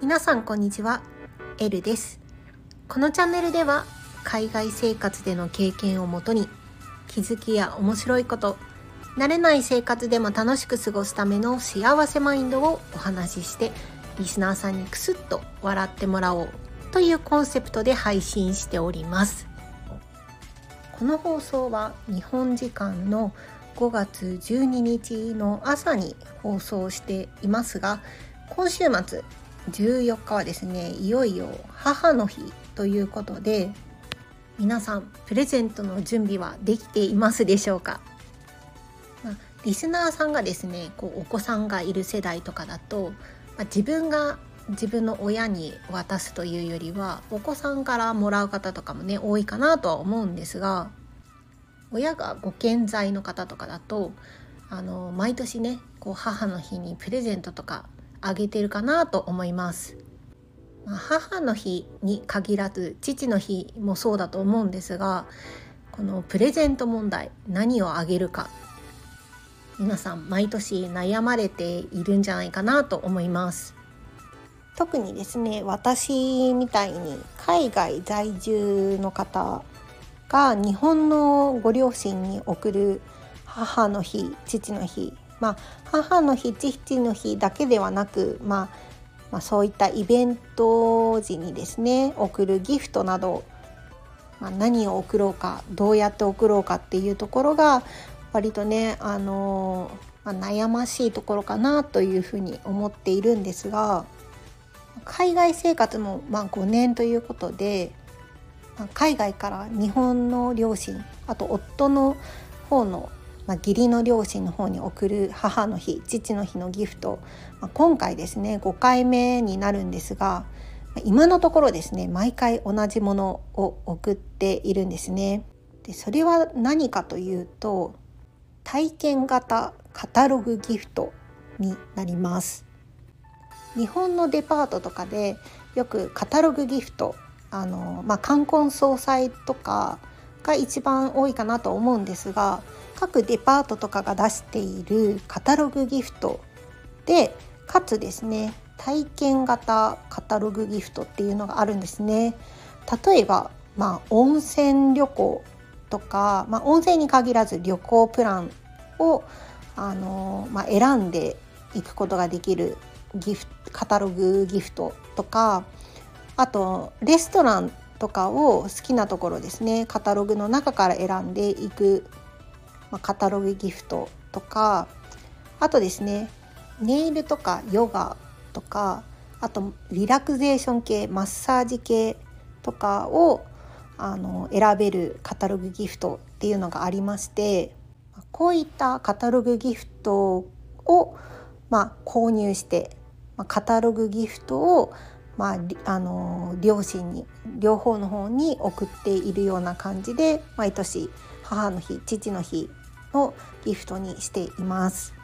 皆さんこんにちは、エルです。このチャンネルでは海外生活での経験をもとに気づきや面白いこと慣れない生活でも楽しく過ごすための幸せマインドをお話ししてリスナーさんにクスッと笑ってもらおうというコンセプトで配信しております。この放送は日本時間の5月12日の朝に放送していますが今週末14日はですねいよいよ母の日ということで皆さんプレゼントの準備はできていますでしょうか、ま、リスナーさんがですねこうお子さんがいる世代とかだと、まあ、自分が自分の親に渡すというよりはお子さんからもらう方とかもね多いかなとは思うんですが親がご健在の方とかだとあの毎年ねこう母の日にプレゼントとかあげてるかなと思います。まあ、母の日に限らず父の日もそうだと思うんですがこのプレゼント問題何をあげるか皆さん毎年悩まれているんじゃないかなと思います特にですね私みたいに海外在住の方が日本のご両親に送る母の日父の日。まあ母の日父の日だけではなく、まあ、まあそういったイベント時にですね送るギフトなど、まあ、何を送ろうかどうやって送ろうかっていうところが割とねあの、まあ、悩ましいところかなというふうに思っているんですが海外生活もま5年ということで海外から日本の両親あと夫の方の、まあ、義理の両親の方に送る母の日父の日のギフト、まあ、今回ですね5回目になるんですが今のところですね毎回同じものを送っているんですね。でそれは何かというと体験型カタログギフトになります。日本のデパートとかでよくカタログギフトあの、まあ、冠婚葬祭とかが一番多いかなと思うんですが各デパートとかが出しているカタログギフトでかつですね体験型カタログギフトっていうのがあるんですね。例えば、まあ、温泉旅行とか、まあ、温泉に限らず旅行プランをあの、まあ、選んでいくことができるギフカタログギフトとかあとレストランとかを好きなところですね。カタログの中から選んでいく、まあ、カタログギフトとか。あとですねネイルとかヨガとか。あとリラクゼーション系マッサージ系とかをあの選べるカタログギフトっていうのがありまして。こういったカタログギフトを、まあ、購入して、まあ、カタログギフトをまあ、あの両親に両方の方に送っているような感じで毎年母の日父の日のギフトにしています。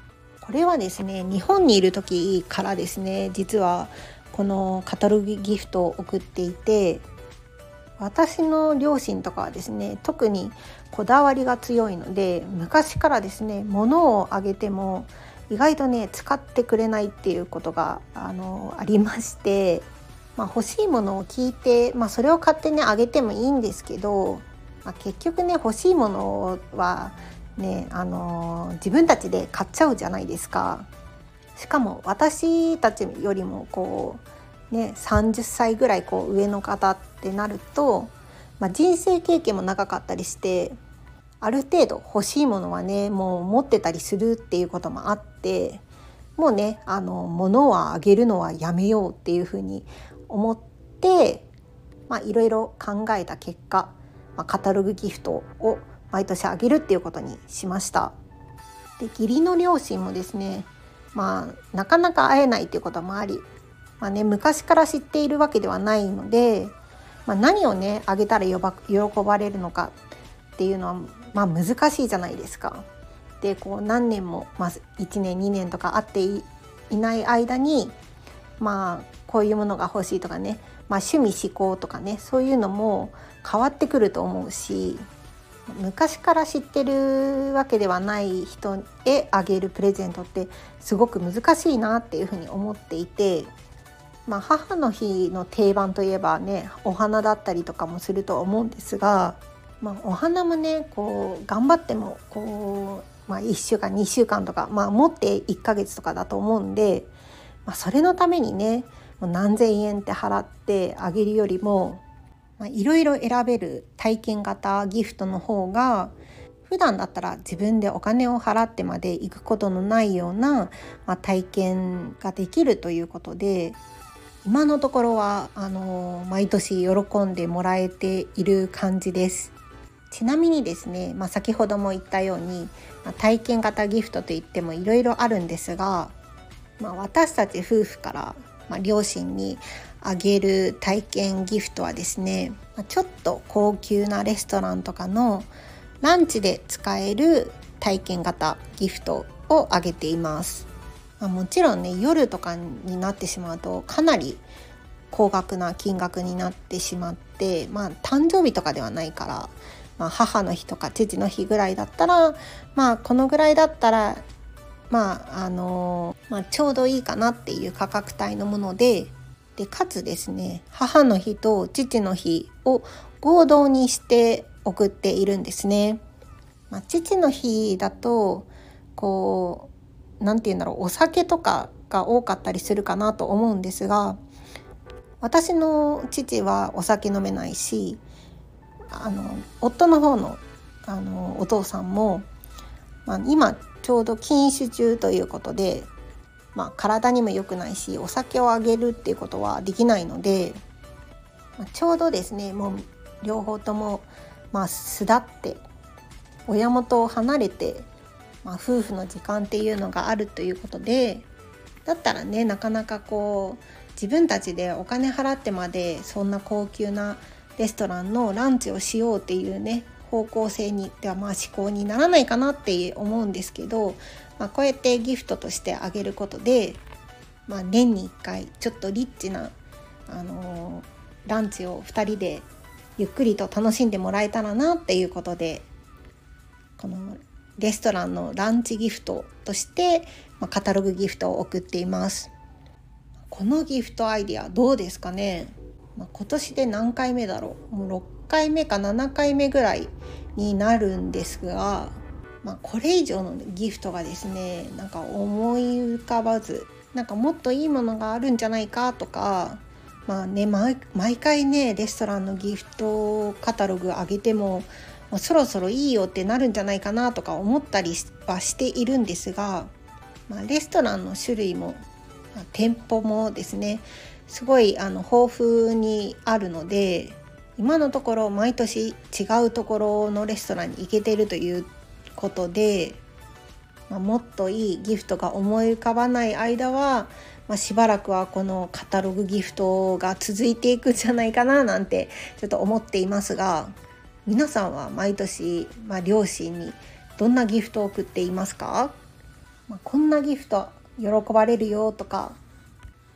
これはですね日本にいる時からですね実はこのカタログギフトを送っていて私の両親とかはですね特にこだわりが強いので昔からですね物をあげても意外とね使ってくれないっていうことがあのありましてまあ、欲しいものを聞いて、まあ、それを買ってねあげてもいいんですけど、まあ、結局ね欲しいものはね、あのー、自分たちで買っちゃうじゃないですか。しかも私たちよりもこうね30歳ぐらいこう上の方ってなると、まあ、人生経験も長かったりしてある程度欲しいものはねもう持ってたりするっていうこともあってもうねあの物はあげるのはやめようっていうふうに思っていろいろ考えた結果、まあ、カタログギフトを毎年あげるっていうことにしました。で義理の両親もですねまあなかなか会えないっていうこともあり、まあね、昔から知っているわけではないので、まあ、何をねあげたら喜ばれるのかっていうのは、まあ、難しいじゃないですか。でこう何年も、まあ、1年2年とか会っていない間にまあこういうものが欲しいとかね、まあ、趣味思考とかね。そういうのも変わってくると思うし昔から知ってるわけではない人へあげるプレゼントってすごく難しいなっていうふうに思っていて、まあ、母の日の定番といえばねお花だったりとかもすると思うんですが、まあ、お花もねこう頑張ってもこう、まあ、1週間2週間とか、まあ、持って1ヶ月とかだと思うんで、まあ、それのためにね何千円って払ってあげるよりもいろいろ選べる体験型ギフトの方が普段だったら自分でお金を払ってまで行くことのないような、まあ、体験ができるということで今のところはあの毎年喜んでもらえている感じです。ちなみにですね、まあ、先ほども言ったように、まあ、体験型ギフトといってもいろいろあるんですが、まあ、私たち夫婦から、ま両親にあげる体験ギフトはですねまちょっと高級なレストランとかのランチで使える体験型ギフトをあげています、まあ、もちろんね夜とかになってしまうとかなり高額な金額になってしまってまあ誕生日とかではないから、まあ、母の日とか父の日ぐらいだったらまあこのぐらいだったらまああのまあ、ちょうどいいかなっていう価格帯のものででかつですね母の日と父の日を合同にして送っているんですね。まあ、父の日だとこう何て言うんだろうお酒とかが多かったりするかなと思うんですが私の父はお酒飲めないしあの夫の方のあのお父さんも、まあ、今ちょうど禁酒中ということでまあ、体にも良くないしお酒をあげるっていうことはできないので、まあ、ちょうどですねもう両方とも、まあ、巣立って親元を離れて、まあ、夫婦の時間っていうのがあるということでだったらねなかなかこう自分たちでお金払ってまでそんな高級なレストランのランチをしようっていうね方向性にではまあ思考にならないかなって思うんですけど、まあ、こうやってギフトとしてあげることで、まあ、年に1回ちょっとリッチな、あのー、ランチを2人でゆっくりと楽しんでもらえたらなっていうことでこのレストランのランチギフトとして、まあ、カタログギフトを送っています。このギフトアイディアどうですかね、まあ、今年で何回目だろう？もう6回目か7回目ぐらいになるんですがまあ、これ以上のギフトがですねなんか思い浮かばずなんかもっといいものがあるんじゃないかとかまあね毎回ねレストランのギフトカタログ上げてももうそろそろいいよってなるんじゃないかなとか思ったりはしているんですが、まあ、レストランの種類も、まあ、店舗もですねすごいあの豊富にあるので今のところ毎年違うところのレストランに行けてるということで、まあ、もっといいギフトが思い浮かばない間は、まあ、しばらくはこのカタログギフトが続いていくんじゃないかななんてちょっと思っていますが皆さんは毎年、まあ、両親にどんなギフトを送っていますか、まあ、こんなギフト喜ばれるよとか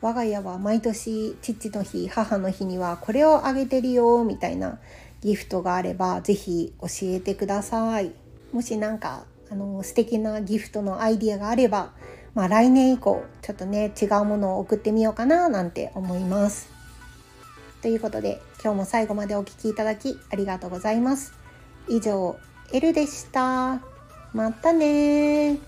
我が家は毎年父の日母の日にはこれをあげてるよみたいなギフトがあれば是非教えてください。もし何かあの素敵なギフトのアイディアがあれば、まあ、来年以降ちょっとね違うものを送ってみようかななんて思います。ということで今日も最後までお聴きいただきありがとうございます。以上、エルでした。またね